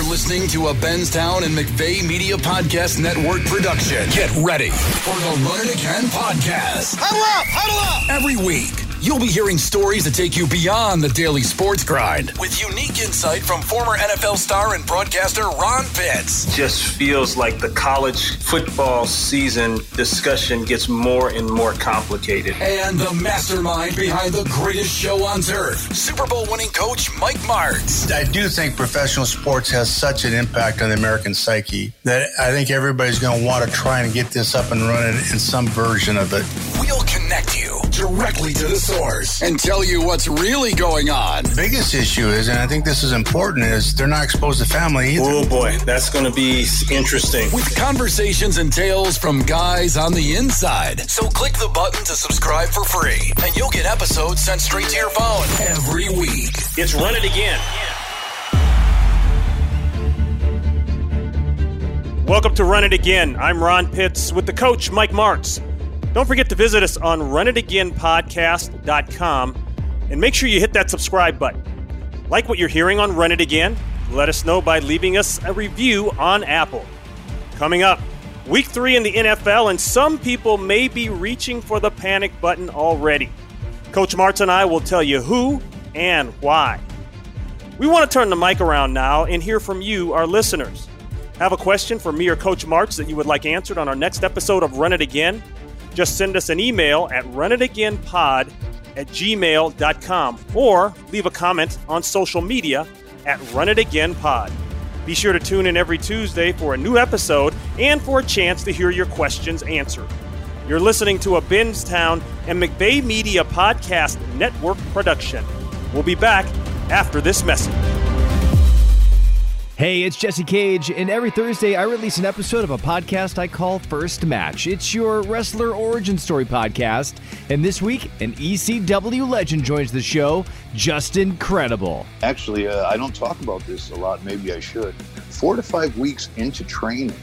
You're listening to a Benstown and McVeigh Media Podcast Network production. Get ready for the It Again podcast. Huddle up! Huddle up! Every week. You'll be hearing stories that take you beyond the daily sports grind with unique insight from former NFL star and broadcaster Ron Pitts. Just feels like the college football season discussion gets more and more complicated. And the mastermind behind the greatest show on earth, Super Bowl winning coach Mike Martz. I do think professional sports has such an impact on the American psyche that I think everybody's going to want to try and get this up and running in some version of it. We'll connect you directly to the source and tell you what's really going on. The biggest issue is, and I think this is important, is they're not exposed to family either. Oh boy, that's going to be interesting. With conversations and tales from guys on the inside. So click the button to subscribe for free, and you'll get episodes sent straight to your phone every week. It's Run It Again. Welcome to Run It Again. I'm Ron Pitts with the coach, Mike Martz. Don't forget to visit us on runitagainpodcast.com and make sure you hit that subscribe button. Like what you're hearing on Run It Again? Let us know by leaving us a review on Apple. Coming up, week three in the NFL, and some people may be reaching for the panic button already. Coach Martz and I will tell you who and why. We want to turn the mic around now and hear from you, our listeners. Have a question for me or Coach Martz that you would like answered on our next episode of Run It Again? Just send us an email at runitagainpod at gmail.com or leave a comment on social media at runitagainpod. Be sure to tune in every Tuesday for a new episode and for a chance to hear your questions answered. You're listening to a Benstown and McVeigh Media Podcast Network production. We'll be back after this message. Hey, it's Jesse Cage, and every Thursday I release an episode of a podcast I call First Match. It's your wrestler origin story podcast, and this week an ECW legend joins the show, Justin Credible. Actually, uh, I don't talk about this a lot. Maybe I should. Four to five weeks into training,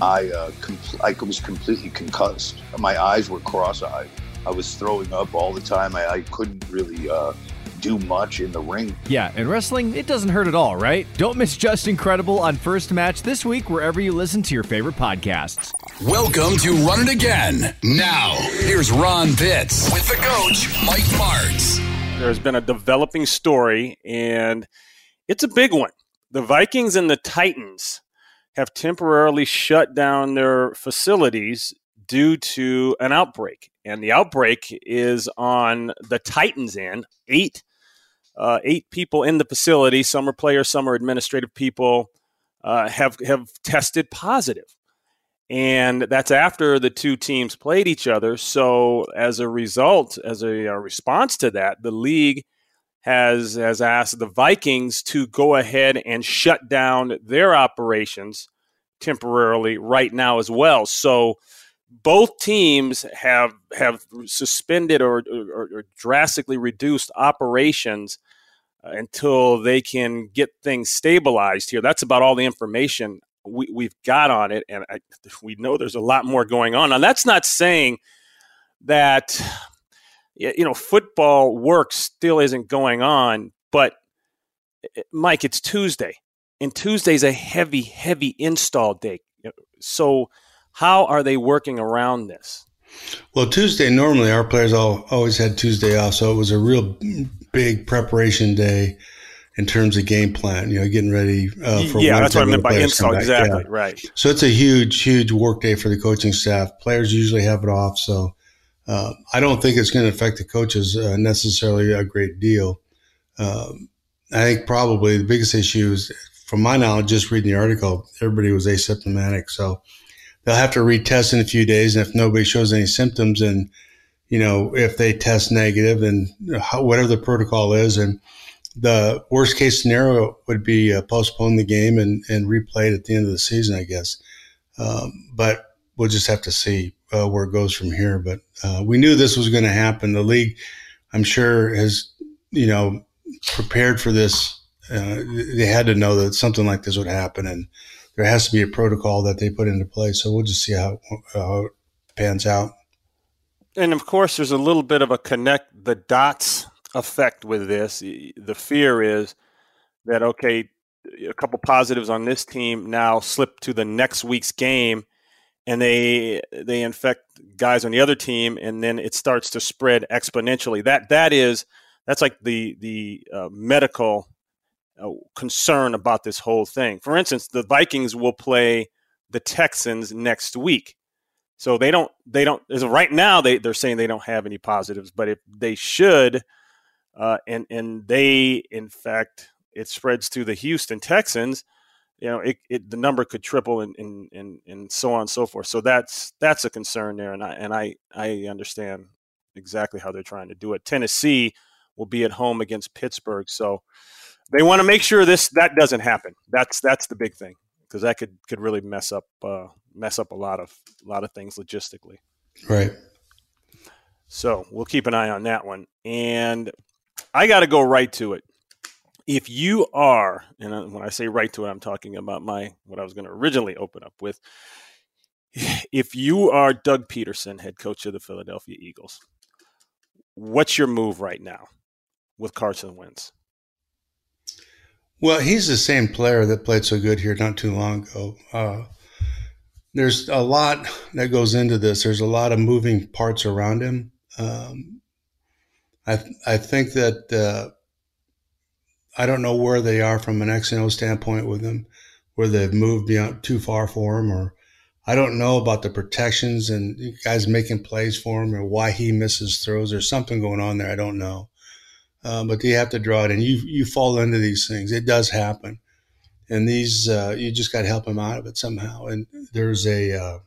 I uh, compl- I was completely concussed. My eyes were cross-eyed. I was throwing up all the time. I, I couldn't really. Uh, do much in the ring. Yeah, and wrestling, it doesn't hurt at all, right? Don't miss Justin Credible on First Match this week, wherever you listen to your favorite podcasts. Welcome to Run It Again. Now, here's Ron Pitts with the coach, Mike Martz. There's been a developing story, and it's a big one. The Vikings and the Titans have temporarily shut down their facilities due to an outbreak. And the outbreak is on the Titans end. Eight uh, eight people in the facility. Some are players, some are administrative people. Uh, have have tested positive, and that's after the two teams played each other. So as a result, as a, a response to that, the league has has asked the Vikings to go ahead and shut down their operations temporarily right now as well. So both teams have have suspended or, or, or drastically reduced operations until they can get things stabilized here. That's about all the information we, we've got on it, and I, we know there's a lot more going on. Now, that's not saying that you know football work still isn't going on, but eh, Mike, it's Tuesday, and Tuesday's a heavy, heavy install day. So how are they working around this? Well, Tuesday normally our players all always had Tuesday off, so it was a real big preparation day in terms of game plan. You know, getting ready uh, for yeah, that's what I meant by install. Exactly yeah. right. So it's a huge, huge work day for the coaching staff. Players usually have it off, so uh, I don't think it's going to affect the coaches uh, necessarily a great deal. Um, I think probably the biggest issue is, from my knowledge, just reading the article, everybody was asymptomatic, so they'll have to retest in a few days. And if nobody shows any symptoms, and you know if they test negative, then whatever the protocol is, and the worst case scenario would be uh, postpone the game and, and replay it at the end of the season, I guess. Um, but we'll just have to see uh, where it goes from here. But uh, we knew this was going to happen. The league, I'm sure, has you know prepared for this. Uh, they had to know that something like this would happen, and there has to be a protocol that they put into place. So we'll just see how, how it pans out. And of course, there's a little bit of a connect the dots effect with this. The fear is that, okay, a couple positives on this team now slip to the next week's game and they they infect guys on the other team and then it starts to spread exponentially. That that is that's like the the uh, medical uh, concern about this whole thing. For instance the vikings will play the texans next week so they don't they don't as of right now they, they're saying they don't have any positives but if they should uh, and and they in fact it spreads to the Houston Texans, you know, it, it the number could triple and, and and and so on and so forth. So that's that's a concern there, and I and I I understand exactly how they're trying to do it. Tennessee will be at home against Pittsburgh, so they want to make sure this that doesn't happen. That's that's the big thing because that could could really mess up uh, mess up a lot of a lot of things logistically. Right. So we'll keep an eye on that one, and I got to go right to it if you are, and when I say right to it, I'm talking about my what I was going to originally open up with. If you are Doug Pederson, head coach of the Philadelphia Eagles, what's your move right now with Carson Wentz? Well, he's the same player that played so good here not too long ago. Uh, there's a lot that goes into this. There's a lot of moving parts around him. Um, I I think that uh, I don't know where they are from an X and O standpoint with him, where they've moved beyond too far for him, or I don't know about the protections and guys making plays for him, or why he misses throws. There's something going on there. I don't know, uh, but you have to draw it, and you you fall into these things. It does happen, and these uh, you just got to help him out of it somehow. And there's a uh,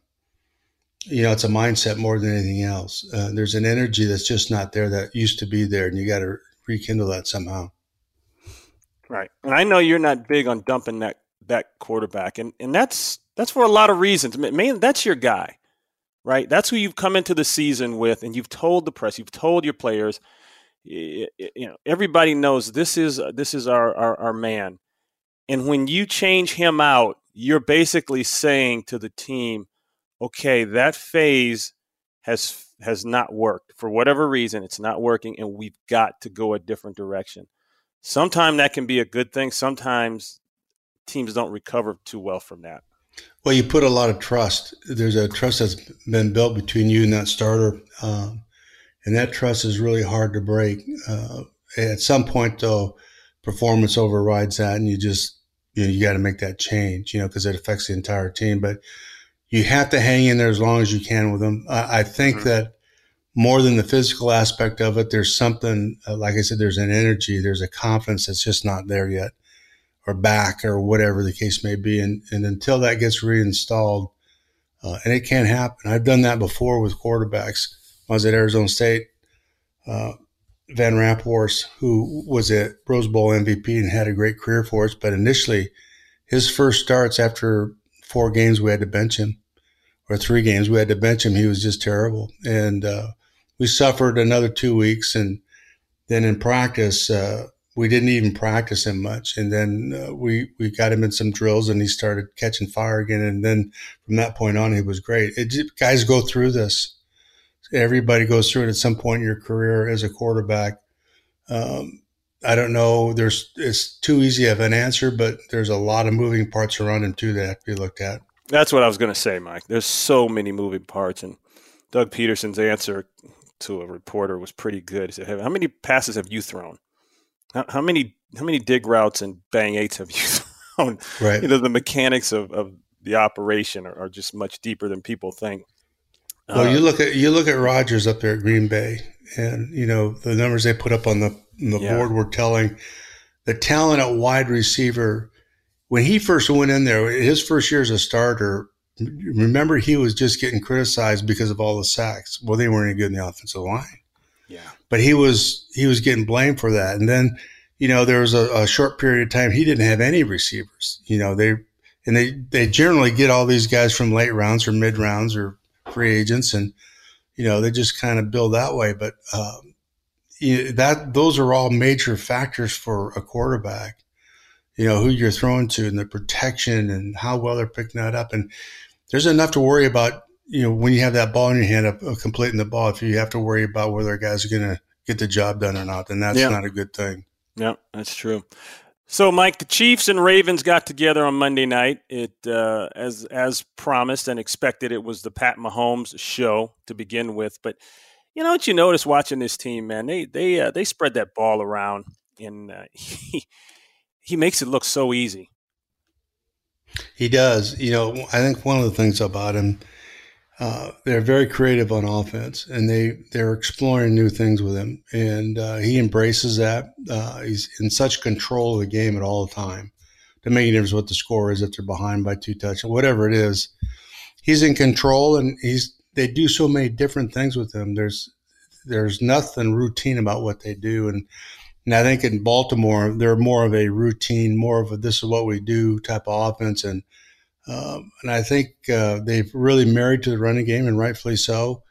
you know, it's a mindset more than anything else. Uh, there's an energy that's just not there that used to be there, and you got to rekindle that somehow. Right. And I know you're not big on dumping that that quarterback, and and that's that's for a lot of reasons. Man, that's your guy, right? That's who you've come into the season with, and you've told the press, you've told your players, you know, everybody knows this is this is our, our, our man. And when you change him out, you're basically saying to the team, okay, that phase has has not worked for whatever reason. It's not working, and we've got to go a different direction sometimes that can be a good thing. Sometimes teams don't recover too well from that. Well, you put a lot of trust. There's a trust that's been built between you and that starter, um, and that trust is really hard to break. Uh, at some point, though, performance overrides that, and you just you know you got to make that change. You know because it affects the entire team. But you have to hang in there as long as you can with them. I, I think mm-hmm. that more than the physical aspect of it, there's something, uh, like I said, there's an energy, there's a confidence that's just not there yet, or back, or whatever the case may be. And, and until that gets reinstalled, uh, and it can happen. I've done that before with quarterbacks. I was at Arizona State. Uh, Van Raaphorst, who was a Rose Bowl MVP and had a great career for us, but initially, his first starts after four games, we had to bench him, or three games, we had to bench him. He was just terrible, and uh, we suffered another two weeks, and then in practice, uh, we didn't even practice him much. And then uh, we we got him in some drills, and he started catching fire again. And then from that point on, he was great. It, guys go through this. Everybody goes through it at some point in your career as a quarterback. Um, I don't know. There's it's too easy of an answer, but there's a lot of moving parts around him too that have to be looked at. That's what I was going to say, Mike. There's so many moving parts, and Doug Pederson's answer to a reporter was pretty good. He said, "How many passes have you thrown? How, how many how many dig routes and bang eights have you thrown? Right. You know, the mechanics of, of the operation are, are just much deeper than people think. Well, uh, you look at you look at Rodgers up there at Green Bay, and you know the numbers they put up on the on the yeah. board were telling. The talent at wide receiver when he first went in there, his first year as a starter, remember he was just getting criticized because of all the sacks. Well, they weren't any good in the offensive line. Yeah. But he was he was getting blamed for that. And then, you know, there was a, a short period of time he didn't have any receivers. You know, they and they they generally get all these guys from late rounds or mid rounds or free agents, and you know they just kind of build that way. But um, you know, that those are all major factors for a quarterback. You know who you're throwing to and the protection and how well they're picking that up. And there's enough to worry about. You know, when you have that ball in your hand, of, of completing the ball, if you have to worry about whether a guy's going to get the job done or not, then that's yeah. not a good thing. Yeah, that's true. So, Mike, the Chiefs and Ravens got together on Monday night. It, uh, as as promised and expected, it was the Pat Mahomes show to begin with. But you know what you notice watching this team, man? They they uh, they spread that ball around, and uh, he he makes it look so easy. He does. You know, I think one of the things about him, uh, they're very creative on offense, and they they're exploring new things with him, and uh, he embraces that. Uh, he's in such control of the game at all the time. To make a difference what the score is if they're behind by two touchdowns, whatever it is, he's in control, and he's they do so many different things with him. There's there's nothing routine about what they do, and and I think in Baltimore, they're more of a routine, more of a this is what we do type of offense. And um, and I think uh, they've really married to the running game, and rightfully so.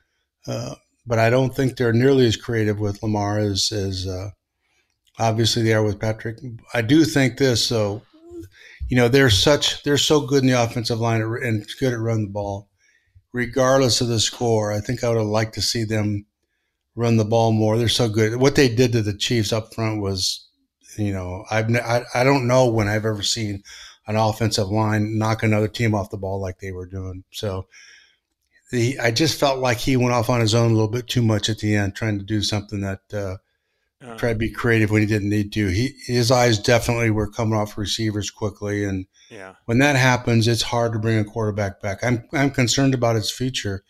Uh, but I don't think they're nearly as creative with Lamar as, as uh, obviously they are with Patrick. I do think this, so you know, they're such they're so good in the offensive line and good at running the ball, regardless of the score. I think I would have liked to see them run the ball more. They're so good. What they did to the Chiefs up front was, you know, I've I, I don't know when I've ever seen an offensive line knock another team off the ball like they were doing. So the I just felt like he went off on his own a little bit too much at the end, trying to do something that uh, uh, try to be creative when he didn't need to. He his eyes definitely were coming off receivers quickly, and yeah. when that happens, it's hard to bring a quarterback back. I'm I'm concerned about his future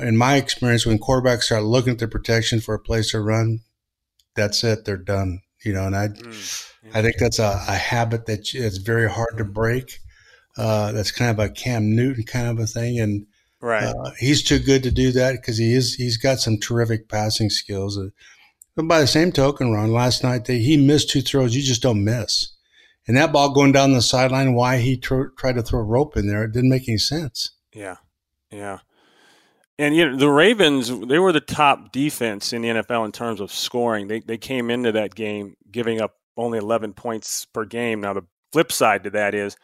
in my experience, when quarterbacks start looking at the protection for a place to run, that's it. They're done. You know, and I, mm, I think that's a, a habit that it's very hard to break. Uh, that's kind of a Cam Newton kind of a thing, and right, uh, he's too good to do that because he is. He's got some terrific passing skills. Uh, but by the same token, Ron, last night they, he missed two throws you just don't miss, and that ball going down the sideline. Why he tr- tried to throw a rope in there? It didn't make any sense. Yeah, yeah. And you know the Ravens, they were the top defense in the NFL in terms of scoring. They they came into that game giving up only 11 points per game. Now the flip side to that is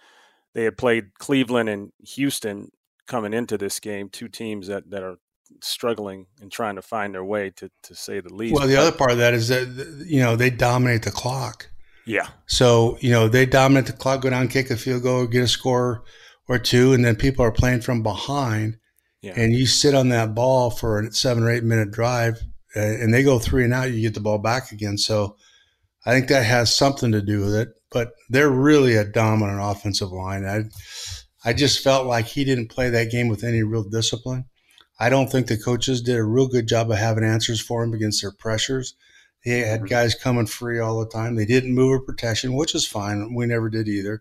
they had played Cleveland and Houston coming into this game, two teams that that are struggling and trying to find their way to to say the least. Well, the other part of that is that you know they dominate the clock. Yeah. So you know they dominate the clock, go down, kick a field goal, get a score or two, and then people are playing from behind yeah. and you sit on that ball for a seven or eight minute drive, and they go three and out, you get the ball back again. So I think that has something to do with it. But they're really a dominant offensive line. I, I just felt like he didn't play that game with any real discipline. I don't think the coaches did a real good job of having answers for him against their pressures. They had mm-hmm. guys coming free all the time. They didn't move a protection, which is fine. We never did either.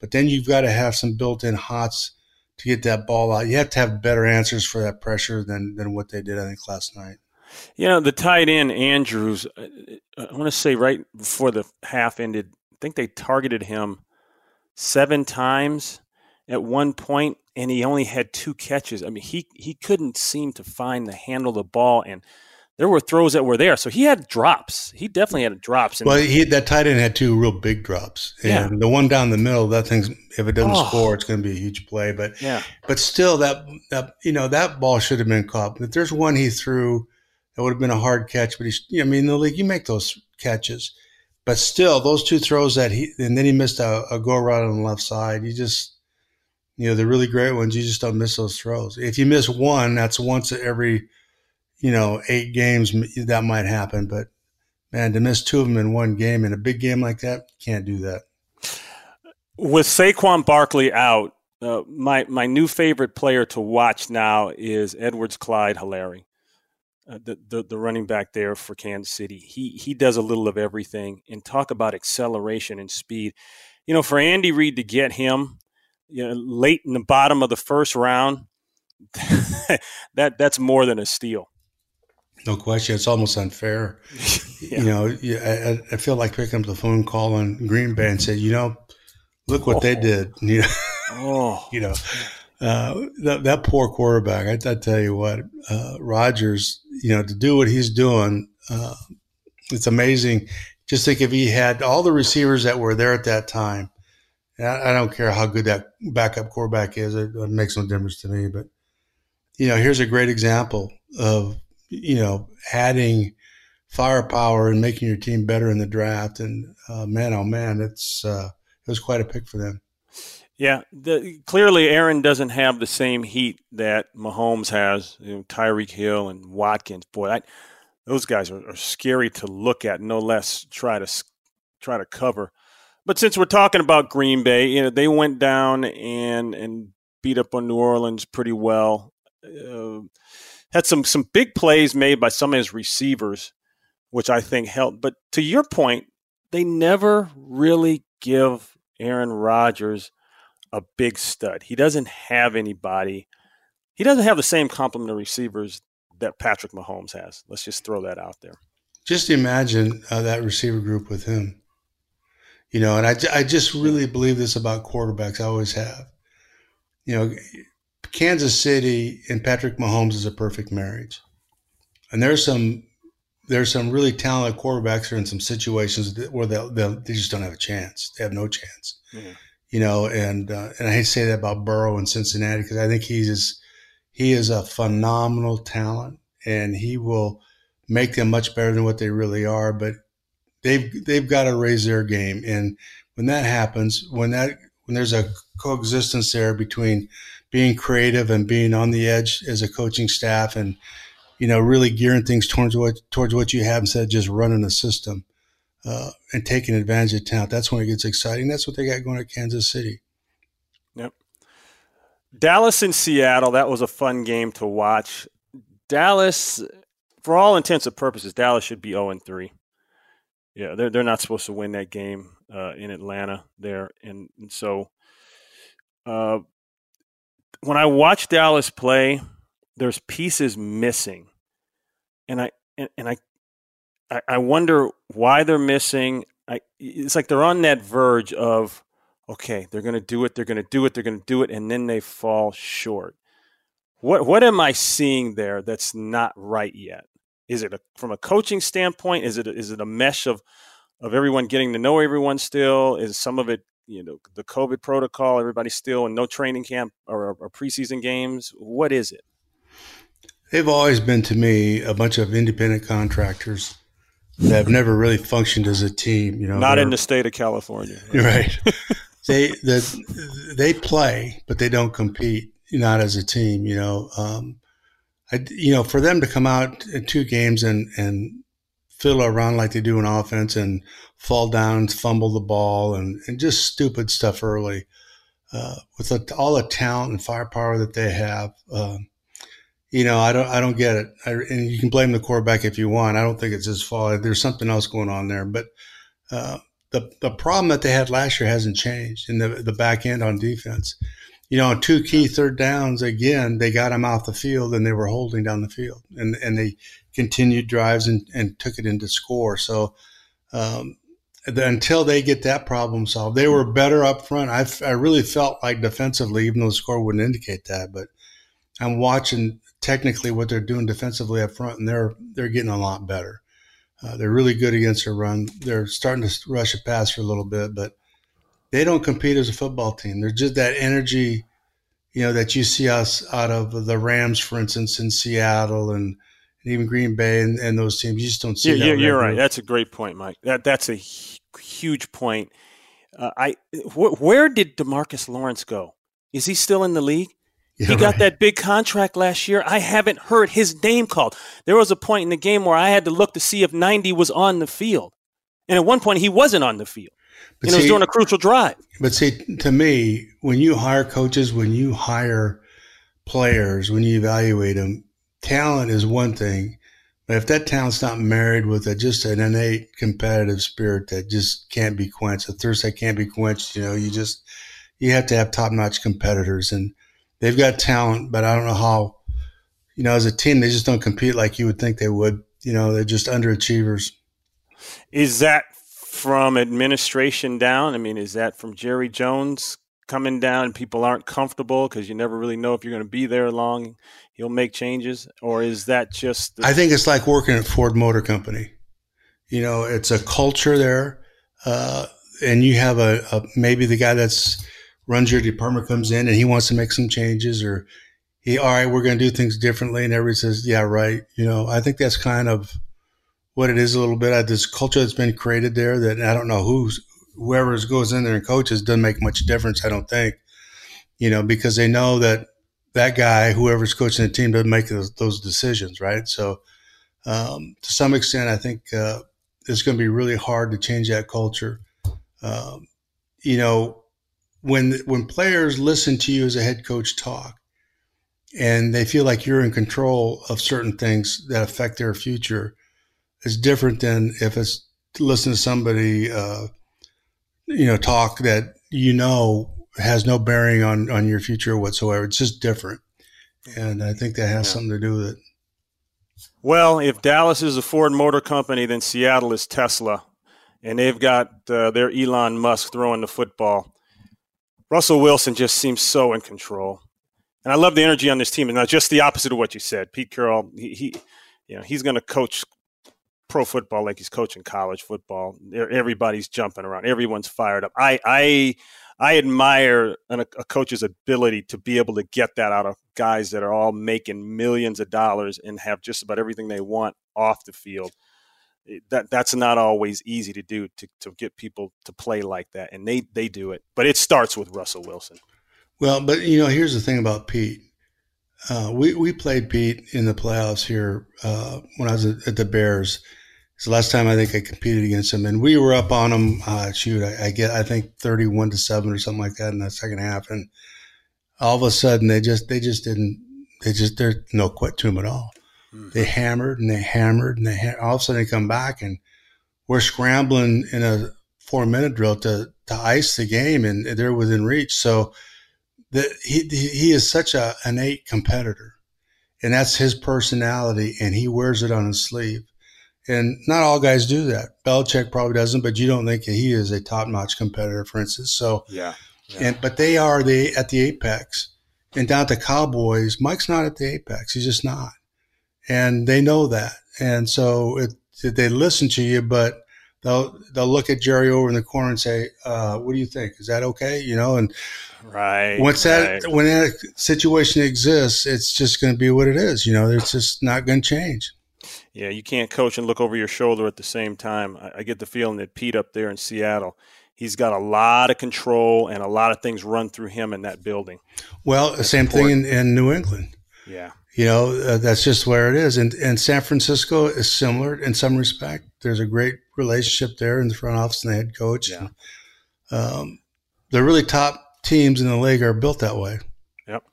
But then you've got to have some built-in hots to get that ball out. You have to have better answers for that pressure than than what they did, I think, last night. You know, the tight end Andrews. Uh, I want to say right before the half ended, I think they targeted him seven times at one point, and he only had two catches. I mean, he he couldn't seem to find the handle the ball, and there were throws that were there. So he had drops. He definitely had drops. well, he, that tight end had two real big drops, and yeah. the one down the middle, that thing's if it doesn't oh. score, it's going to be a huge play. But yeah, but still, that, that you know that ball should have been caught. If there's one he threw, that would have been a hard catch. But he's, I mean, in the league, you make those catches. But still, those two throws that he and then he missed a, a go route on the left side. You just, you know, the really great ones. You just don't miss those throws. If you miss one, that's once every you know, eight games, that might happen. But man, to miss two of them in one game in a big game like that, you can't do that. With Saquon Barkley out, uh, my my new favorite player to watch now is Edwards Clyde Helaire, uh, the, the, the running back there for Kansas City. He he does a little of everything. And talk about acceleration and speed. You know, for Andy Reid to get him, you know, late in the bottom of the first round, that that's more than a steal. No question. It's almost unfair. yeah. You know, I, I, feel like picking up the phone call on Green Bay and say, you know, look what oh. they did. You know, oh. you know uh, that, that poor quarterback. I, I tell you what, uh, Rodgers, you know, to do what he's doing, uh, it's amazing. Just think if he had all the receivers that were there at that time. I, I don't care how good that backup quarterback is; it, it makes no difference to me. But you know, here's a great example of you know, adding firepower and making your team better in the draft. And uh, man, oh man, it's uh, it was quite a pick for them. Yeah, the, clearly Aaron doesn't have the same heat that Mahomes has. You know, Tyreek Hill and Watkins. Boy, I, those guys are, are, scary to look at. No less try to try to cover. But since we're talking about Green Bay, you know they went down and and beat up on New Orleans pretty well. Uh, had some some big plays made by some of his receivers, which I think helped. But to your point, they never really give Aaron Rodgers a big stud. He doesn't have anybody. He doesn't have the same complement of receivers that Patrick Mahomes has. Let's just throw that out there. Just imagine uh, that receiver group with him. You know, and I, I just really believe this about quarterbacks. I always have. You know, Kansas City and Patrick Mahomes is a perfect marriage. And there's some there's some really talented quarterbacks are in some situations where they they just don't have a chance. They have no chance. Yeah you know, and uh, and I hate to say that about Burrow in Cincinnati because I think he's he is a phenomenal talent and he will make them much better than what they really are. But they've they've got to raise their game, and when that happens, when that when there's a coexistence there between being creative and being on the edge as a coaching staff, and you know, really gearing things towards what towards what you have instead of just running a system uh, and taking advantage of talent. That's when it gets exciting. That's what they got going at Kansas City. Yep. Dallas and Seattle. That was a fun game to watch. Dallas, for all intents and purposes, Dallas should be zero oh and three. Yeah, they're they're not supposed to win that game uh, in Atlanta there, and, and so uh, when I watch Dallas play, there's pieces missing, and I and, and I I, I wonder why they're missing. I, it's like they're on that verge of, okay, they're going to do it, they're going to do it, they're going to do it, and then they fall short. What what am I seeing there that's not right yet? Is it a, from a coaching standpoint? Is it a, is it a mesh of of everyone getting to know everyone still? Is some of it you know the COVID protocol? Everybody still and no training camp or, or preseason games. What is it? They've always been to me a bunch of independent contractors that have never really functioned as a team. You know, not in the state of California, right? they the, they play, but they don't compete. Not as a team, you know. Um, I, you know, for them to come out in two games and and fiddle around like they do in offense and fall down, fumble the ball, and, and just stupid stuff early. Uh, with the, all the talent and firepower that they have, um, you know, I don't, I don't get it. I, and you can blame the quarterback if you want. I don't think it's his fault. There's something else going on there. But uh, the the problem that they had last year hasn't changed in the the back end on defense. You know, two key third downs again, they got them off the field and they were holding down the field, and and they continued drives and, and took it into score. So. Um, until they get that problem solved, they were better up front. I, I really felt like defensively, even though the score wouldn't indicate that, but I'm watching technically what they're doing defensively up front, and they're they're getting a lot better. Uh, they're really good against a run. They're starting to rush a pass for a little bit, but they don't compete as a football team. They're just that energy, you know, that you see us out of the Rams, for instance, in Seattle and, and even Green Bay and, and, those teams. You just don't see. Yeah, you're right. That's a great point, Mike. That that's a huge point. Uh, I wh- where did Demarcus Lawrence go? Is he still in the league? Yeah, he got right. that big contract last year. I haven't heard his name called. There was a point in the game where I had to look to see if 90 was on the field. And at one point, he wasn't on the field. But and see, it was during a crucial drive. But see, to me, when you hire coaches, when you hire players, when you evaluate them, talent is one thing. But if that talent's not married with a, just an innate competitive spirit that just can't be quenched, a thirst that can't be quenched, you know, you just, you have to have top notch competitors. And, they've got talent, but I don't know how. You know, as a team, they just don't compete like you would think they would. You know, they're just underachievers. Is that from administration down? I mean, is that from Jerry Jones coming down? People aren't comfortable because you never really know if you're going to be there long. He'll make changes, or is that just? The- I think it's like working at Ford Motor Company. You know, it's a culture there, uh, and you have a, a maybe the guy that's runs your department comes in and he wants to make some changes or he, all right, we're going to do things differently. And everybody says, yeah, right. You know, I think that's kind of what it is a little bit. Uh, this culture that's been created there that I don't know who's whoever goes in there and coaches doesn't make much difference. I don't think, you know, because they know that that guy, whoever's coaching the team, doesn't make those, those decisions, right? So, um, to some extent, I think uh, it's going to be really hard to change that culture. Um, you know, when when players listen to you as a head coach talk, and they feel like you're in control of certain things that affect their future, is different than if it's listen to somebody, uh, you know, talk that you know has no bearing on on your future whatsoever. It's just different, and I think that has yeah. something to do with it. Well, if Dallas is a Ford Motor Company, then Seattle is Tesla, and they've got uh, their Elon Musk throwing the football. Russell Wilson just seems so in control, and I love the energy on this team. And not just the opposite of what you said, Pete Carroll. He, he you know, he's going to coach pro football like he's coaching college football. Everybody's jumping around. Everyone's fired up. I I I admire an, a coach's ability to be able to get that out of guys that are all making millions of dollars and have just about everything they want off the field. Eh, that that's not always easy to do to, to get people to play like that, and they they do it. But it starts with Russell Wilson. Well, but you know, here's the thing about Pete. Uh, we we played Pete in the playoffs here uh, when I was at, at the Bears it's the last time I think I competed against them, and we were up on them. Uh, shoot, I, I, get I think thirty-one to seven or something like that in the second half, and all of a sudden they just they just didn't they just there's no quit to them at all. Mm-hmm. They hammered and they hammered and they ha- all of a sudden they come back and we're scrambling in a four-minute drill to to ice the game, and they're within reach. So the, he he is such a innate competitor, and that's his personality, and he wears it on his sleeve and not all guys do that. Belichick probably doesn't, but you don't think he is a top notch competitor, for instance. So, yeah, yeah. And, but they are the, at the apex. And down at the Cowboys, Mike's not at the apex. He's just not. And they know that. And so it, they listen to you, but they'll, they'll look at Jerry over in the corner and say, uh, what do you think? Is that okay? You know, and right. Once right. that, when that situation exists, it's just going to be what it is. You know, it's just not going to change. Yeah, you can't coach and look over your shoulder at the same time. I, I, get the feeling that Pete up there in Seattle, he's got a lot of control and a lot of things run through him in that building. Well, same important. thing in, in, New England. Yeah. You know, uh, that's just where it is. And, and San Francisco is similar in some respect. There's a great relationship there in the front office and the head coach. Yeah. Um, the really top teams in the league are built that way. Yep.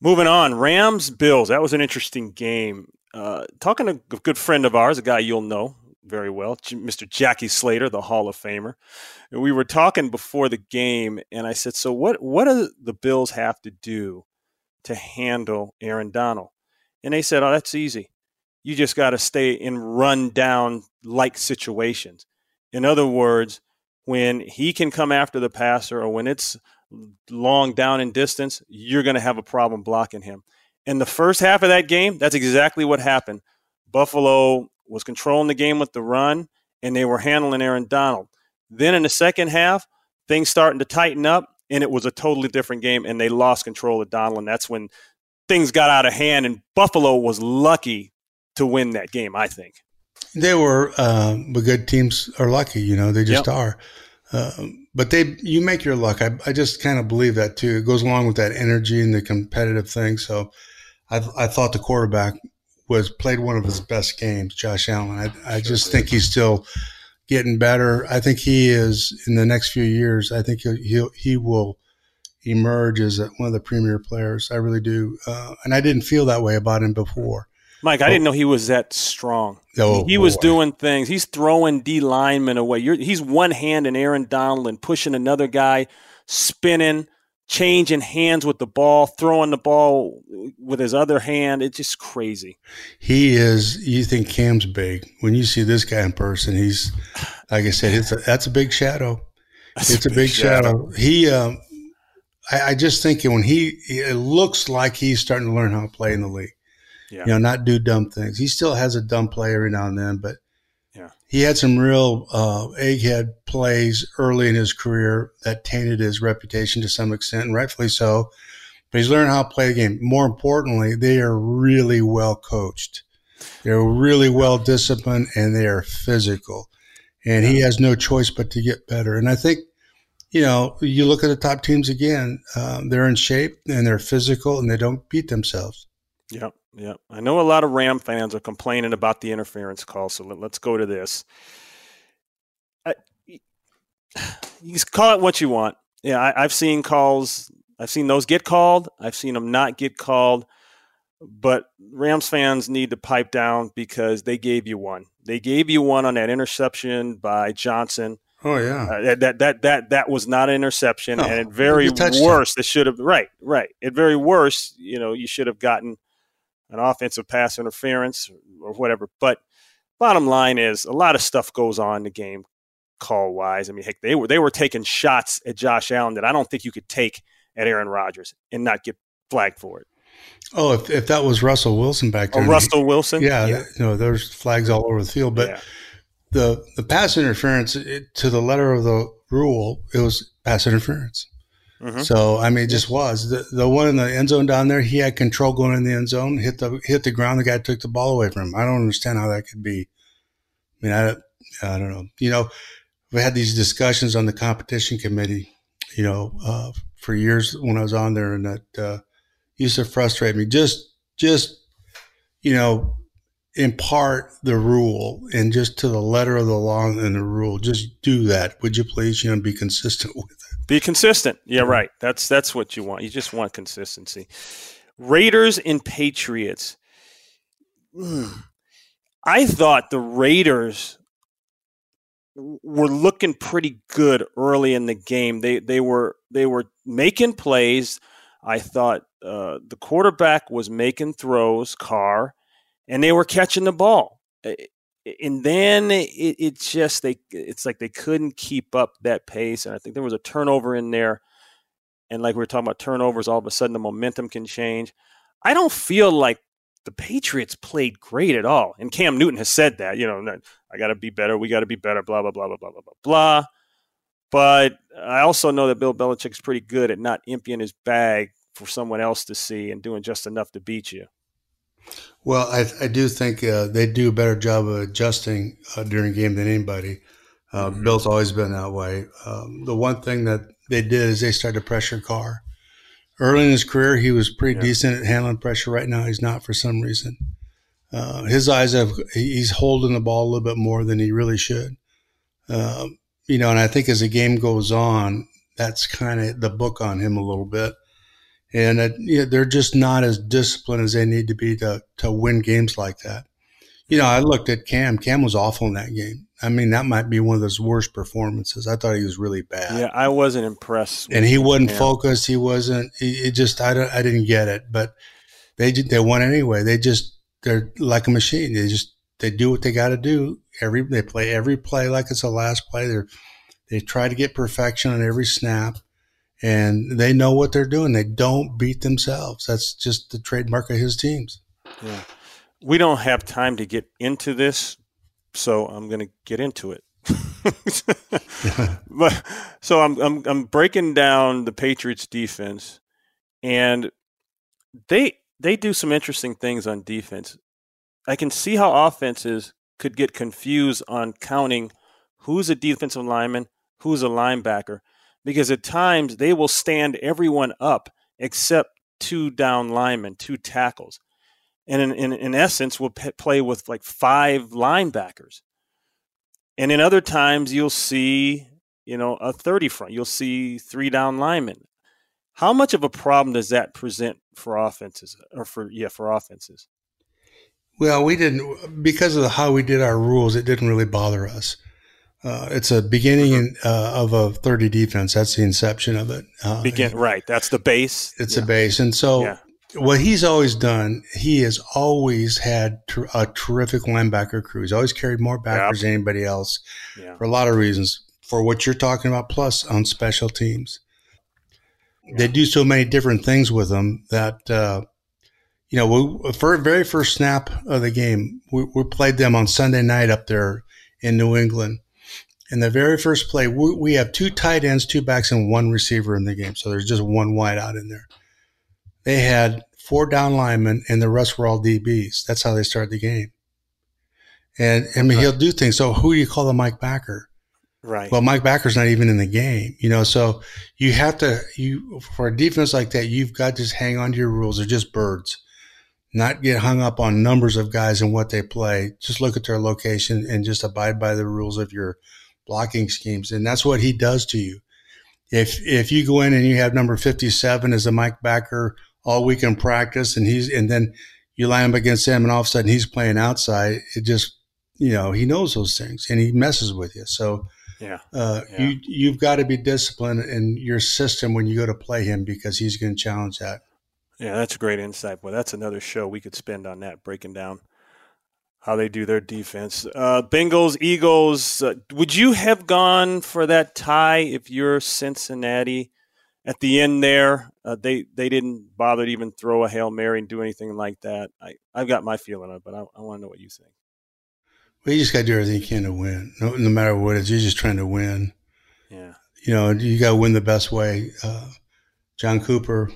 Moving on, Rams Bills. That was an interesting game. Uh, talking to a good friend of ours, a guy you'll know very well, Mr. Jackie Slater, the Hall of Famer. We were talking before the game, and I said, "So what? What do the Bills have to do to handle Aaron Donald?" And they said, "Oh, that's easy. You just got to stay in run down like situations. In other words, when he can come after the passer, or when it's long down in distance, you're going to have a problem blocking him." In the first half of that game, that's exactly what happened. Buffalo was controlling the game with the run, and they were handling Aaron Donald. Then in the second half, things starting to tighten up, and it was a totally different game, and they lost control of Donald. And that's when things got out of hand, and Buffalo was lucky to win that game, I think. They were, uh, but good teams are lucky, you know, they just yep. are. Uh, but they, you make your luck. I, I just kind of believe that too. It goes along with that energy and the competitive thing. So I, I thought the quarterback was played one of his best games, Josh Allen. I, I just think he's still getting better. I think he is in the next few years. I think he he he will emerge as one of the premier players. I really do, uh, and I didn't feel that way about him before. Mike, I didn't know he was that strong. Oh, he was doing things. He's throwing D linemen away. You're, he's one hand in Aaron Donald and pushing another guy, spinning changing hands with the ball, throwing the ball with his other hand. It's just crazy. He is. You think Cam's big when you see this guy in person? He's like I said. It's a, that's a big shadow. That's it's a big, big shadow. shadow. He. Um, I, I, just think when he, it looks like he's starting to learn how to play in the league. Yeah. You know, not do dumb things. He still has a dumb play every now and then, but he had some real uh, egghead plays early in his career that tainted his reputation to some extent, and rightfully so. But he's learned how to play the game. More importantly, they are really well coached. They're really well disciplined and they are physical. And he has no choice but to get better. And I think, you know, you look at the top teams again, um, they're in shape and they're physical and they don't beat themselves. Yep, yep. I know a lot of Ram fans are complaining about the interference call, so let, us go to this. I, you call it what you want. Yeah, I, I've seen calls. I've seen those get called. I've seen them not get called. But Rams fans need to pipe down because they gave you one. They gave you one on that interception by Johnson. Oh yeah, uh, that that that that was not an interception, no, and at very worst, it should have right, right. At very worst, you know, you should have gotten an offensive pass interference or whatever. But bottom line is, a lot of stuff goes on in the game, call wise. I mean, heck, they were they were taking shots at Josh Allen that I don't think you could take at Aaron Rodgers and not get flagged for it. Oh, if, if that was Russell Wilson back oh, there, oh, Russell Wilson, yeah, yeah, you know, there's flags all over the field. But yeah. the the pass interference it, to the letter of the rule, it was pass interference. Mm-hmm. So I mean, it just was the the one in the end zone down there. He had control going in the end zone, hit the hit the ground. The guy took the ball away from him. I don't understand how that could be. I mean, I I don't know. You know, we had these discussions on the competition committee. You know, uh, for years when I was on there, and that. Uh, used to frustrate me. Just, just, you know, impart the rule and just to the letter of the law and the rule. Just do that, would you please? You know, be consistent with it. Be consistent. Yeah, right. That's that's what you want. You just want consistency. Raiders and Patriots. Mm. I thought the Raiders were looking pretty good early in the game. They they were they were making plays. I thought uh, the quarterback was making throws, Carr, and they were catching the ball. And then it, just they it's like they couldn't keep up that pace. And I think there was a turnover in there. And like we were talking about turnovers, all of a sudden the momentum can change. I don't feel like the Patriots played great at all. And Cam Newton has said that, you know, I got to be better. We got to be better, blah, blah, blah, blah, blah, blah, blah, blah. But I also know that Bill Belichick's pretty good at not emptying his bag for someone else to see and doing just enough to beat you. Well, I, I do think uh, they do a better job of adjusting uh, during game than anybody. Uh, mm-hmm. Bill's always been that way. Um, the one thing that they did is they started to pressure Carr. Early in his career, he was pretty yeah. decent at handling pressure. Right now, he's not for some reason. Uh, his eyes have he's holding the ball a little bit more than he really should. Um, you know, and I think as the game goes on, that's kind of the book on him a little bit and uh, you know, they're just not as disciplined as they need to be to to win games like that. You know, I looked at Cam. Cam was awful in that game. I mean, that might be one of those worst performances. I thought he was really bad. Yeah, I wasn't impressed. And he wasn't focused. He wasn't. It just I don't. I didn't get it. But they they won anyway. They just they're like a machine. They just they do what they got to do. Every they play every play like it's the last play. They they try to get perfection on every snap and they know what they're doing. They don't beat themselves. That's just the trademark of his teams. Yeah. We don't have time to get into this, so I'm going to get into it. but so I'm, I'm I'm breaking down the Patriots defense and they they do some interesting things on defense. I can see how offenses could get confused on counting who's a defensive lineman, who's a linebacker because at times they will stand everyone up except two down linemen, two tackles. And in, in, in essence, will p- play with like five linebackers. And in other times, you'll see, you know, a 30 front. You'll see three down linemen. How much of a problem does that present for offenses or for, yeah, for offenses? Well, we didn't, because of how we did our rules, it didn't really bother us. Uh, it's a beginning in, uh, of a 30 defense. That's the inception of it. Uh, Begin right. That's the base. It's yeah. a base, and so yeah. what he's always done, he has always had ter- a terrific linebacker crew. He's always carried more backers yep. than anybody else yeah. for a lot of reasons. For what you're talking about, plus on special teams, they do so many different things with them that uh, you know. We, for very first snap of the game, we, we played them on Sunday night up there in New England in the very first play, we, we have two tight ends, two backs, and one receiver in the game. So there's just one wide out in there. They had four down linemen, and the rest were all DBs. That's how they started the game. And I mean, he'll do things. So who do you call the Mike backer? Right. Well, Mike Backer's not even in the game, you know. So you have to you for a defense like that, you've got to just hang on to your rules. They're just birds, not get hung up on numbers of guys and what they play. Just look at their location and just abide by the rules of your blocking schemes, and that's what he does to you. If if you go in and you have number fifty seven as a Mike Backer all week in practice, and he's and then you line him against him, and all of a sudden he's playing outside, it just you know he knows those things and he messes with you. So yeah. Uh, Yeah. You you've got to be disciplined in your system when you go to play him because he's going to challenge that. Yeah, that's a great insight. Boy, that's another show we could spend on that, breaking down how they do their defense. Uh, Bengals, Eagles. Uh, would you have gone for that tie if you're Cincinnati? At the end there, uh, they they didn't bother to even throw a hail mary and do anything like that. I I've got my feeling of it, but I, I want to know what you think. Well, you just got to do everything you can to win, no, no matter what it is. You're just trying to win. Yeah, You know, you got to win the best way. Uh, John Cooper,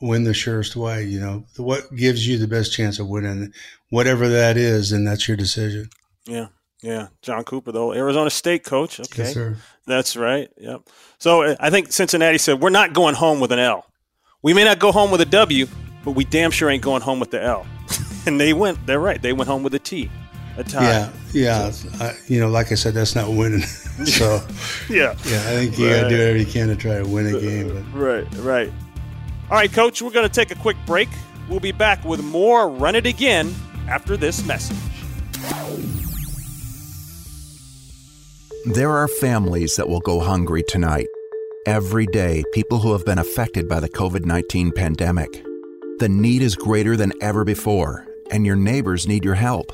win the surest way. You know, what gives you the best chance of winning, whatever that is, and that's your decision. yeah, yeah. John Cooper, though, Arizona State coach. Okay, Yes, sir. That's right. Yep. So uh, I think Cincinnati said we're not going home with an L. We may not go home with a W, but we damn sure ain't going home with the L. and they went. They're right. They went home with a T, a tie. Yeah, yeah. I, you know, like I said, that's not winning. so, Yeah. yeah, I think you got to do Right. whatever you can to try to win a game. But Right. Right. All right, Coach. We're going to take a quick break. We'll be back with more Run It Again after this message. There are families that will go hungry tonight. Every day, people who have been affected by the COVID 19 pandemic. The need is greater than ever before, and your neighbors need your help.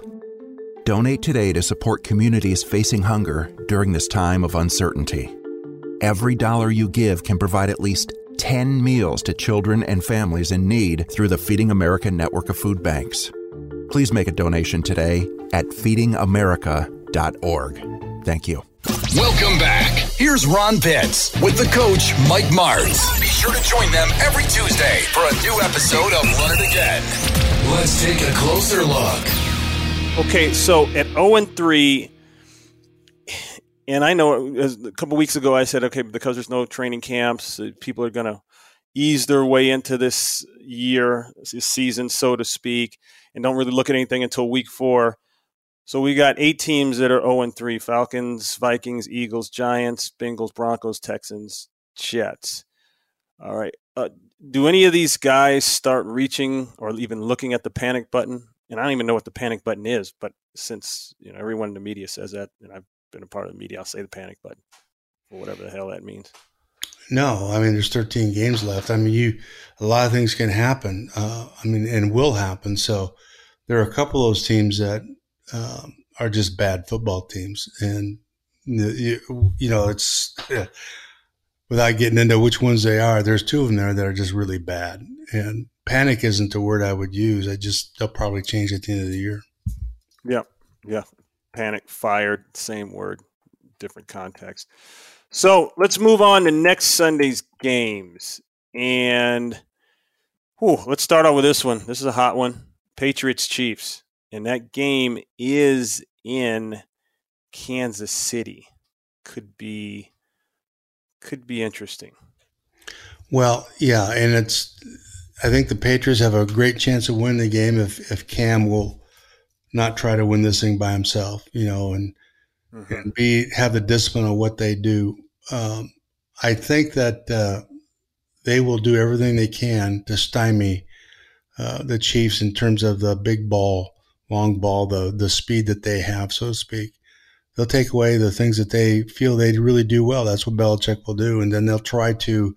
Donate today to support communities facing hunger during this time of uncertainty. Every dollar you give can provide at least 10 meals to children and families in need through the Feeding America network of food banks. Please make a donation today at feedingamerica.org. Thank you. Welcome back. Here's Ron Pitts with the coach, Mike Martz. Be sure to join them every Tuesday for a new episode of Run It Again. Let's take a closer look. Okay, so at 0 and 3, and I know was a couple weeks ago I said, okay, because there's no training camps, uh, people are going to ease their way into this year, this season, so to speak, and don't really look at anything until week four. So we got eight teams that are 0 and 3 Falcons, Vikings, Eagles, Giants, Bengals, Broncos, Texans, Jets. All right. Uh, do any of these guys start reaching or even looking at the panic button? And I don't even know what the panic button is, but since you know everyone in the media says that, and I've been a part of the media, I'll say the panic button, or whatever the hell that means. No, I mean, there's 13 games left. I mean, you, a lot of things can happen. Uh, I mean, and will happen. So there are a couple of those teams that um, are just bad football teams. And, you, you know, it's without getting into which ones they are, there's two of them there that are just really bad. And panic isn't the word I would use. I just, they'll probably change at the end of the year. Yeah, yeah. Panic, fired, same word, different context. So let's move on to next Sunday's games. And whew, let's start out with this one. This is a hot one Patriots Chiefs. And that game is in Kansas City. Could be could be interesting. Well, yeah, and it's. I think the Patriots have a great chance of winning the game if if Cam will not try to win this thing by himself, you know, and and be have the discipline of what they do. Um, I think that uh, they will do everything they can to stymie uh, the Chiefs in terms of the big ball, long ball, the the speed that they have, so to speak. They'll take away the things that they feel they really do well. That's what Belichick will do, and then they'll try to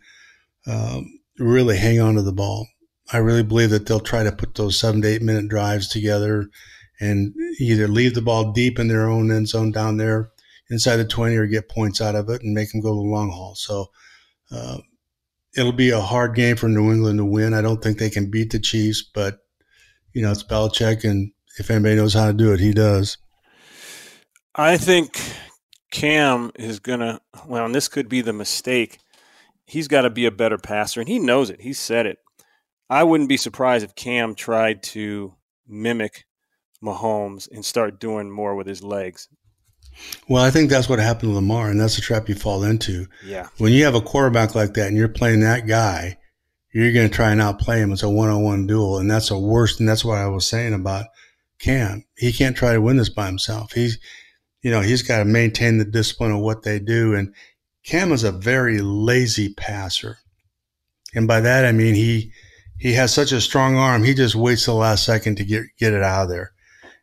um, really hang on to the ball. I really believe that they'll try to put those seven to eight minute drives together and either leave the ball deep in their own end zone down there inside the 20 or get points out of it and make them go the long haul. So uh, it'll be a hard game for New England to win. I don't think they can beat the Chiefs, but, you know, it's Belichick, and if anybody knows how to do it, he does. I think Cam is going to, well, and this could be the mistake. He's got to be a better passer, and he knows it. He said it. I wouldn't be surprised if Cam tried to mimic Mahomes and start doing more with his legs. Well, I think that's what happened to Lamar, and that's the trap you fall into. Yeah. When you have a quarterback like that and you're playing that guy, you're going to try and outplay him. It's a one on one duel, and that's the worst. And that's what I was saying about Cam. He can't try to win this by himself. He's, you know, he's got to maintain the discipline of what they do. And Cam is a very lazy passer. And by that, I mean, he, he has such a strong arm. He just waits the last second to get, get it out of there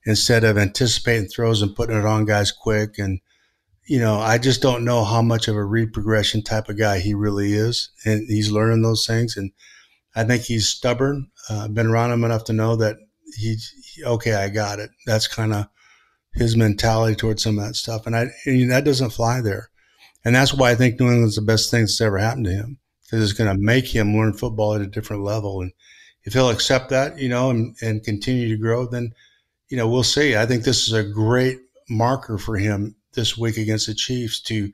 instead of anticipating throws and putting it on guys quick. And, you know, I just don't know how much of a read progression type of guy he really is. And he's learning those things. And I think he's stubborn. Uh, I've been around him enough to know that he's he, okay, I got it. That's kind of his mentality towards some of that stuff. And I, and that doesn't fly there. And that's why I think New England's the best thing that's ever happened to him because it's going to make him learn football at a different level. And if he'll accept that, you know, and, and continue to grow, then – you know, we'll see. I think this is a great marker for him this week against the Chiefs to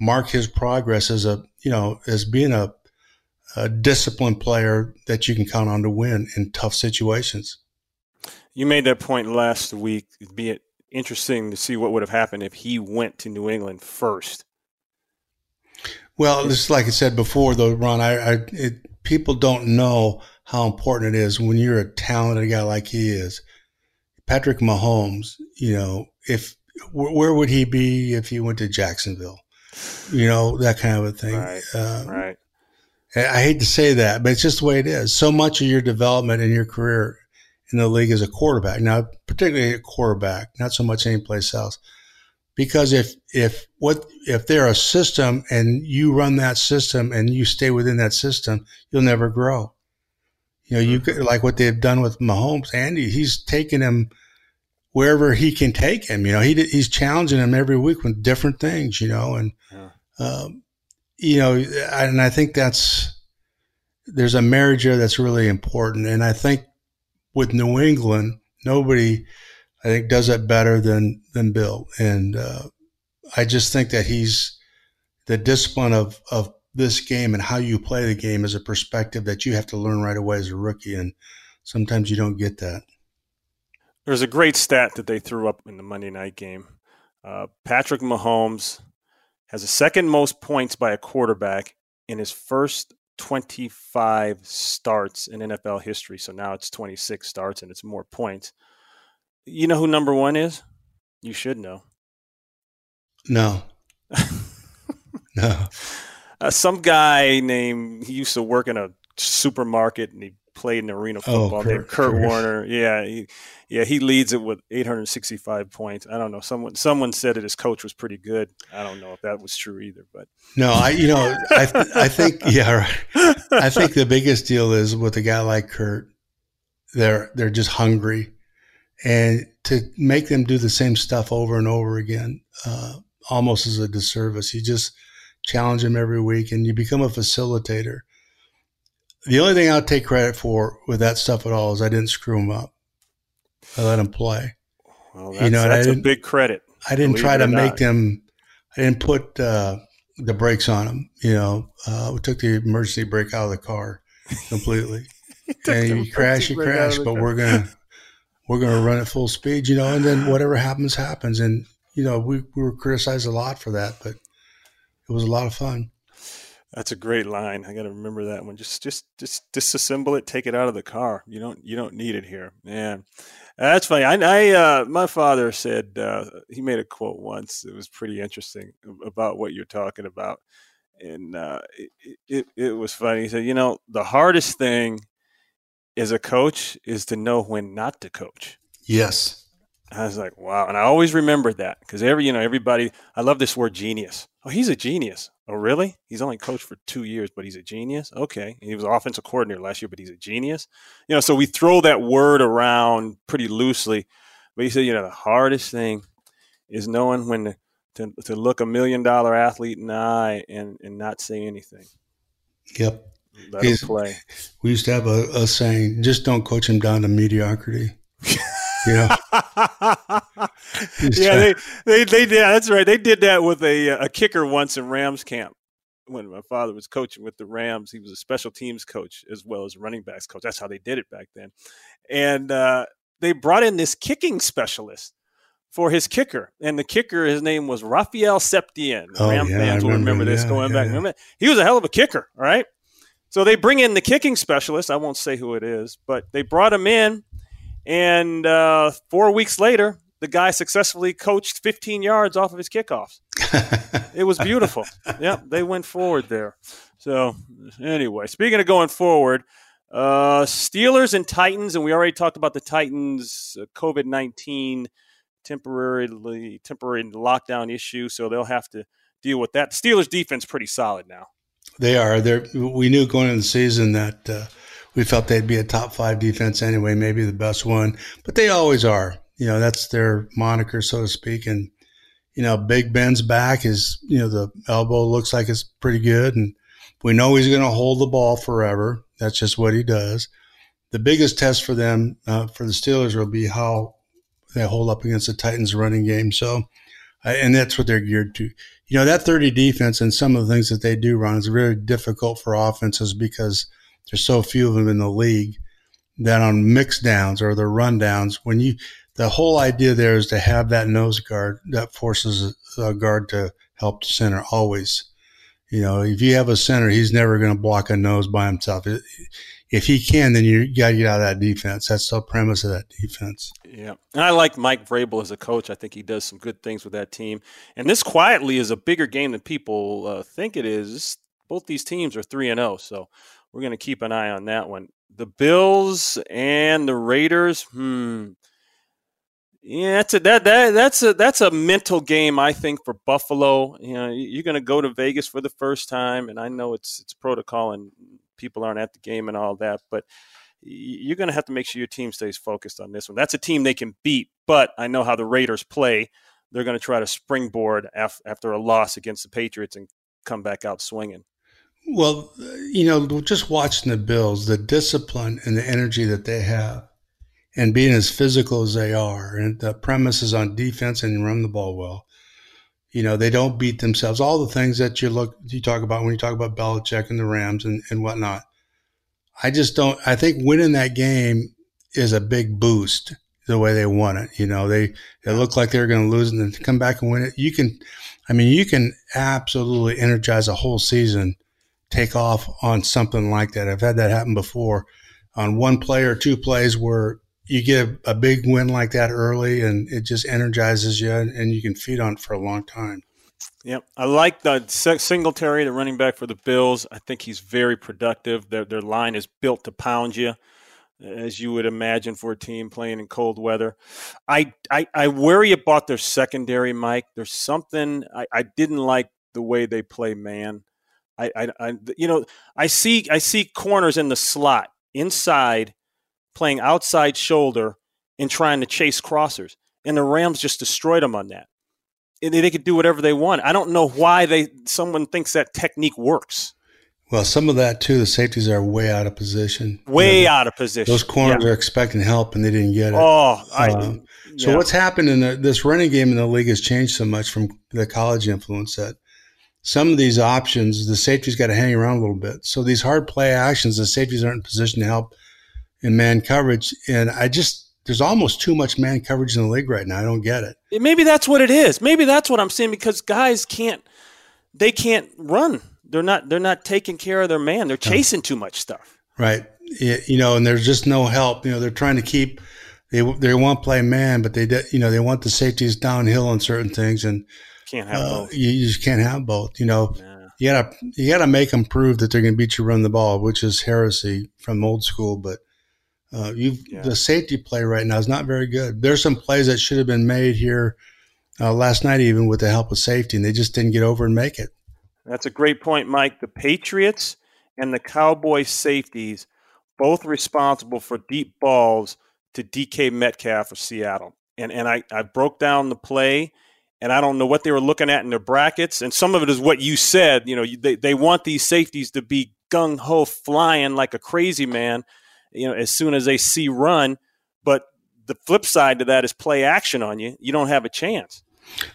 mark his progress as a, you know, as being a, a disciplined player that you can count on to win in tough situations. You made that point last week. It'd be interesting to see what would have happened if he went to New England first. Well, just like I said before, though, Ron, I, I it, people don't know how important it is when you're a talented guy like he is Patrick Mahomes, you know, if where would he be if he went to Jacksonville? You know, that kind of a thing. Right. Uh, right. I hate to say that, but it's just the way it is. So much of your development in your career in the league as a quarterback, now particularly a quarterback, not so much anyplace else. Because if if what if they're a system and you run that system and you stay within that system, you'll never grow. You know, you mm-hmm. like what they've done with Mahomes. Andy, he's taken him wherever he can take him. You know, he he's challenging him every week with different things. You know, and yeah. um, you know, and I think that's there's a marriage there that's really important. And I think with New England, nobody I think does it better than than Bill. And uh, I just think that he's the discipline of of this game and how you play the game is a perspective that you have to learn right away as a rookie. And sometimes you don't get that. There's a great stat that they threw up in the Monday night game. Uh, Patrick Mahomes has the second most points by a quarterback in his first 25 starts in NFL history. So now it's 26 starts and it's more points. You know who number one is? You should know. No. no. Uh, some guy named, he used to work in a supermarket and he played in arena oh, football. Oh, Kurt, Kurt, Kurt, Warner. Yeah, he, yeah, he leads it with 865 points. I don't know. Someone someone said that his coach was pretty good. I don't know if that was true either. But no, I you know I I think yeah right. I think the biggest deal is with a guy like Kurt. They're they're just hungry, and to make them do the same stuff over and over again uh, almost is a disservice. You just challenge them every week, and you become a facilitator the only thing I'll take credit for with that stuff at all is I didn't screw him up. I let him play. Well, that's, you know, that's a big credit. I didn't try to make them. I didn't put uh, the brakes on him. You know, uh, we took the emergency brake out of the car completely. and you crash, you crash, but car. we're gonna we're gonna run at full speed. You know, and then whatever happens, happens. And you know, we, we were criticized a lot for that, but it was a lot of fun. That's a great line. I got to remember that one. Just, just, just disassemble it. Take it out of the car. You don't, you don't need it here, man. That's funny. I, I uh, my father said uh, he made a quote once. It was pretty interesting about what you're talking about, and uh, it, it, it was funny. He said, "You know, the hardest thing as a coach is to know when not to coach." Yes. I was like, wow. And I always remembered that because every, you know, everybody, I love this word genius. Oh, he's a genius. Oh, really? He's only coached for two years, but he's a genius. Okay, he was offensive coordinator last year, but he's a genius. You know, so we throw that word around pretty loosely. But he said, you know, the hardest thing is knowing when to, to, to look a million dollar athlete in the eye and, and not say anything. Yep. Let him play. We used to have a, a saying: just don't coach him down to mediocrity. Yeah. yeah, they, they, they, yeah, that's right. They did that with a, a kicker once in Rams camp when my father was coaching with the Rams, he was a special teams coach as well as running backs coach. That's how they did it back then. And uh, they brought in this kicking specialist for his kicker, and the kicker, his name was Rafael Septien. Oh, Ram yeah, fans will remember remember, this yeah, going yeah, back. Remember, he was a hell of a kicker. right? So they bring in the kicking specialist. I won't say who it is, but they brought him in, and uh, four weeks later, the guy successfully coached 15 yards off of his kickoffs. It was beautiful. yep, they went forward there. So anyway, speaking of going forward, uh, Steelers and Titans, and we already talked about the Titans' COVID 19 temporarily temporary lockdown issue, so they'll have to deal with that. Steelers defense pretty solid now. They are. They we knew going into the season that uh, we felt they'd be a top five defense anyway, maybe the best one, but they always are. You know, that's their moniker, so to speak. And you know, Big Ben's back is you know the elbow looks like it's pretty good, and we know he's going to hold the ball forever. That's just what he does. The biggest test for them, uh, for the Steelers, will be how they hold up against the Titans' running game. So, uh, and that's what they're geared to you know that 30 defense and some of the things that they do run is very difficult for offenses because there's so few of them in the league that on mix downs or the rundowns, when you the whole idea there is to have that nose guard that forces a guard to help the center always you know if you have a center he's never going to block a nose by himself if he can then you got to get out of that defense that's the premise of that defense Yeah. And I like Mike Vrabel as a coach. I think he does some good things with that team. And this quietly is a bigger game than people uh, think it is. Both these teams are 3 and 0, so we're going to keep an eye on that one. The Bills and the Raiders, hmm. Yeah, that's a, that, that that's a that's a mental game I think for Buffalo. You know, you're going to go to Vegas for the first time and I know it's it's protocol and people aren't at the game and all that, but you're going to have to make sure your team stays focused on this one. That's a team they can beat, but I know how the Raiders play. They're going to try to springboard af- after a loss against the Patriots and come back out swinging. Well, you know, just watching the Bills, the discipline and the energy that they have, and being as physical as they are, and the premise is on defense and run the ball well. You know, they don't beat themselves. All the things that you look, you talk about when you talk about Belichick and the Rams and, and whatnot. I just don't. I think winning that game is a big boost the way they won it. You know, they they look like they're going to lose and then come back and win it. You can, I mean, you can absolutely energize a whole season, take off on something like that. I've had that happen before on one play or two plays where you get a, big win like that early and it just energizes you and you can feed on it for a long time. Yep, I like the Singletary, the running back for the Bills. I think he's very productive. Their their line is built to pound you, as you would imagine for a team playing in cold weather. I I, I worry about their secondary, Mike. There's something I, I didn't like the way they play man. I, I, I you know I see I see corners in the slot inside playing outside shoulder and trying to chase crossers, and the Rams just destroyed them on that And they could do whatever they want. I don't know why they someone thinks that technique works. Well, some of that too. The safeties are way out of position. Way you know, out of position. Those corners yeah. are expecting help and they didn't get it. Oh, I, um, so what's happened in the, this running game in the league has changed so much from the college influence that some of these options the safeties got to hang around a little bit. So these hard play actions, the safeties aren't in position to help in man coverage, and I just there's almost too much man coverage in the league right now. I don't get it. Maybe that's what it is. Maybe that's what I'm saying because guys can't they can't run. They're not they're not taking care of their man. They're chasing too much stuff. Right. You know, and there's just no help. You know, they're trying to keep they they want play man, but they you know they want the safeties downhill on certain things, and can't have uh, both. You, just can't have both. You know, nah. you gotta you gotta make them prove that they're going to beat you run the ball, which is heresy from old school, but uh, you yeah. the safety play right now is not very good. There's some plays that should have been made here uh, last night, even with the help of safety, and they just didn't get over and make it. That's a great point, Mike. The Patriots and the Cowboy safeties both responsible for deep balls to DK Metcalf of Seattle. And and I, I broke down the play, and I don't know what they were looking at in their brackets. And some of it is what you said. You know, they, they want these safeties to be gung ho flying like a crazy man you know, as soon as they see run. But the flip side to that is play action on you. You don't have a chance.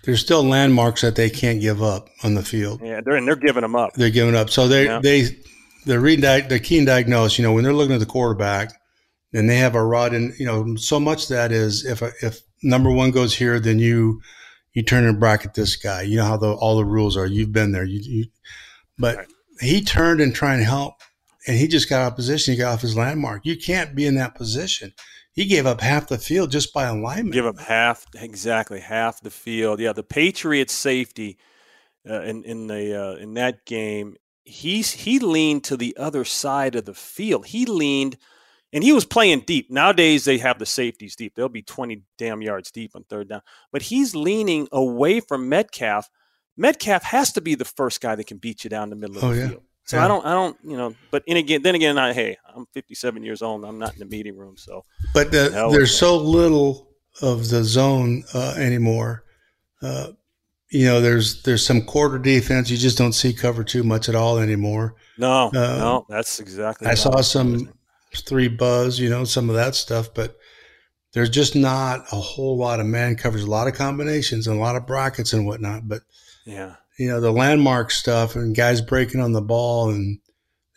There's still landmarks that they can't give up on the field. Yeah, they're and they're giving them up. They're giving up. So they yeah. they they're reading the keen diagnose. You know, when they're looking at the quarterback, and they have a rod, and you know, so much that is if if number one goes here, then you you turn and bracket this guy. You know how the, all the rules are. You've been there. You, you but right. he turned and tried to help, and he just got out of position. He got off his landmark. You can't be in that position. He gave up half the field just by alignment. Give up half, exactly half the field. Yeah, the Patriots safety uh, in in the uh, in that game, he's he leaned to the other side of the field. He leaned and he was playing deep. Nowadays, they have the safeties deep. They'll be 20 damn yards deep on third down. But he's leaning away from Metcalf. Metcalf has to be the first guy that can beat you down the middle of oh, the yeah. field. So yeah. I don't, I don't, you know. But in again, then again, I, hey, I'm 57 years old. I'm not in the meeting room, so. But the, there's so little of the zone uh, anymore. Uh, you know, there's there's some quarter defense. You just don't see cover too much at all anymore. No, uh, no, that's exactly. I saw some three buzz, you know, some of that stuff, but there's just not a whole lot of man coverage, a lot of combinations and a lot of brackets and whatnot. But yeah, you know, the landmark stuff and guys breaking on the ball and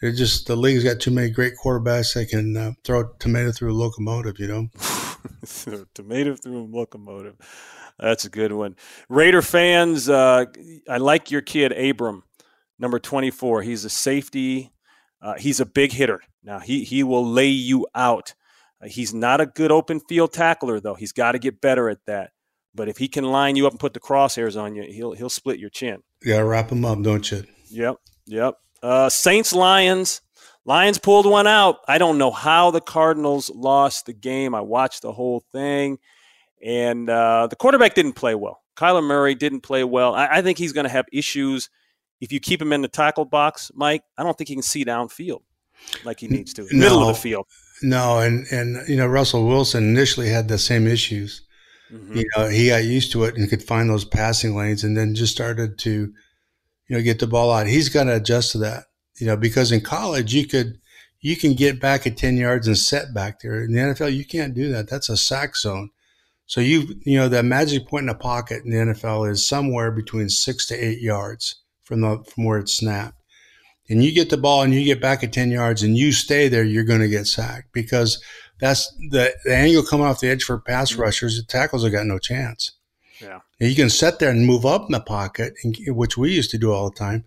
they're just the league's got too many great quarterbacks that can uh, throw a tomato through a locomotive, you know. tomato through a locomotive. That's a good one. Raider fans, uh, I like your kid Abram, number 24. He's a safety. Uh, he's a big hitter. Now he he will lay you out. He's not a good open field tackler though. He's got to get better at that. But if he can line you up and put the crosshairs on you, he'll he'll split your chin. You gotta wrap him up, don't you? Yep, yep. Uh, Saints Lions. Lions pulled one out. I don't know how the Cardinals lost the game. I watched the whole thing, and uh, the quarterback didn't play well. Kyler Murray didn't play well. I, I think he's going to have issues if you keep him in the tackle box, Mike. I don't think he can see downfield like he needs to, no, middle of the field. No, and and you know Russell Wilson initially had the same issues. Mm-hmm. You know, he got used to it and could find those passing lanes, and then just started to, you know, get the ball out. He's got to adjust to that. You know, because in college you could you can get back at ten yards and set back there. In the NFL, you can't do that. That's a sack zone. So you you know the magic point in the pocket in the NFL is somewhere between six to eight yards from the from where it's snapped and you get the ball and you get back at 10 yards and you stay there, you're going to get sacked because that's the, the angle coming off the edge for pass mm-hmm. rushers. The tackles have got no chance. Yeah. And you can sit there and move up in the pocket, which we used to do all the time.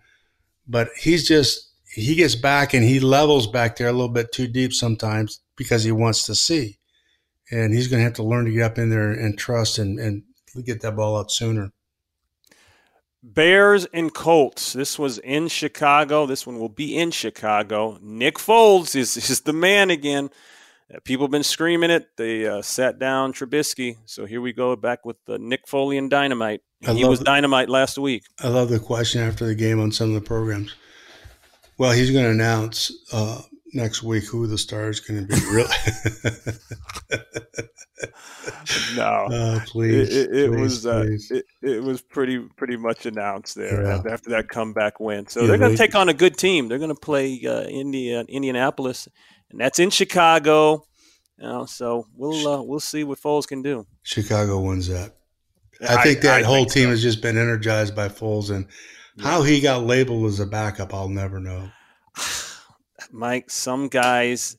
But he's just, he gets back and he levels back there a little bit too deep sometimes because he wants to see. And he's going to have to learn to get up in there and trust and, and get that ball out sooner. Bears and Colts. This was in Chicago. This one will be in Chicago. Nick Foles is, is the man again. Uh, people have been screaming it. They uh, sat down Trubisky. So here we go back with the Nick Foley and dynamite. he was dynamite last week. I love the question after the game on some of the programs. Well, he's going to announce uh, next week who the star is going to be. Really? no, oh, please. It, it, it please, was uh, it, it, was pretty pretty much announced there yeah. after that comeback win. So yeah, they're going to take on a good team. They're going to play uh, India, Indianapolis, and that's in Chicago. You know, so we'll uh, we'll see what Foles can do. Chicago wins that. I think that I whole think team so. has just been energized by Foles, and yeah. how he got labeled as a backup, I'll never know. Mike, some guys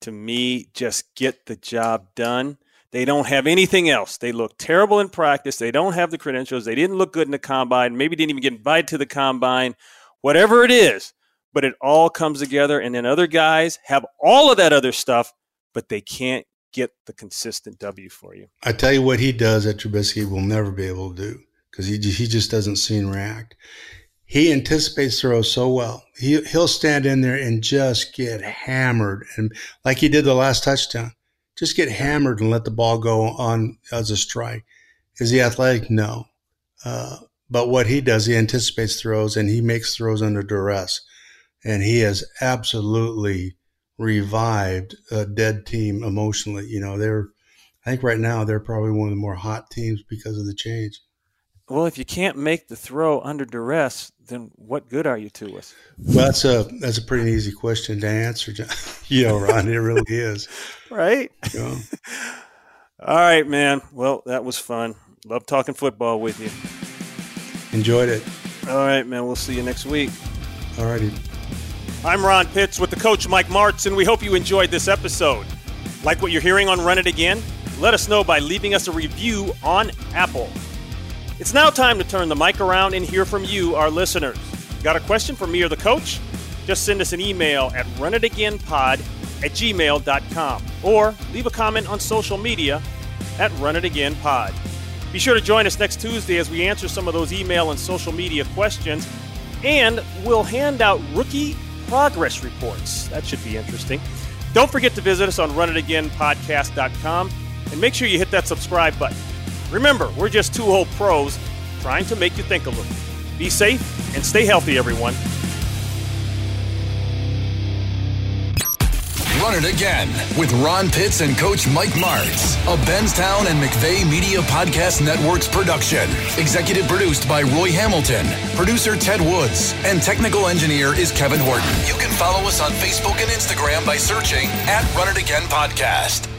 to me just get the job done. They don't have anything else. They look terrible in practice. They don't have the credentials. They didn't look good in the combine. Maybe didn't even get invited to the combine. Whatever it is, but it all comes together. And then other guys have all of that other stuff, but they can't get the consistent W for you. I tell you what he does that Trubisky will never be able to do because he he just doesn't see and react he anticipates throws so well. He he'll stand in there and just get hammered, and like he did the last touchdown, just get hammered and let the ball go on as a strike. Is he athletic? No, uh, but what he does, he anticipates throws and he makes throws under duress, and he has absolutely revived a dead team emotionally. You know, they're I think right now they're probably one of the more hot teams because of the change. Well, if you can't make the throw under duress, then what good are you to us? Well, that's a that's a pretty easy question to answer. you know, Ron, it really is. right. You know? All right, man. Well, that was fun. Love talking football with you. Enjoyed it. All right, man. We'll see you next week. All righty. I'm Ron Pitts with the coach Mike Martz, and we hope you enjoyed this episode. Like what you're hearing on Run It Again? Let us know by leaving us a review on Apple. It's now time to turn the mic around and hear from you, our listeners. Got a question for me or the coach? Just send us an email at runitagainpod at gmail.com or leave a comment on social media at runitagainpod. Be sure to join us next Tuesday as we answer some of those email and social media questions, and we'll hand out rookie progress reports. That should be interesting. Don't forget to visit us on runitagainpodcast.com and make sure you hit that subscribe button. Remember, we're just two old pros trying to make you think a little. Be safe and stay healthy, everyone. Run It Again with Ron Pitts and Coach Mike Martz. A Benstown and McVeigh Media Podcast Network's production. Executive produced by Roy Hamilton. Producer Ted Woods. And technical engineer is Kevin Horton. You can follow us on Facebook and Instagram by searching at Run It Again Podcast.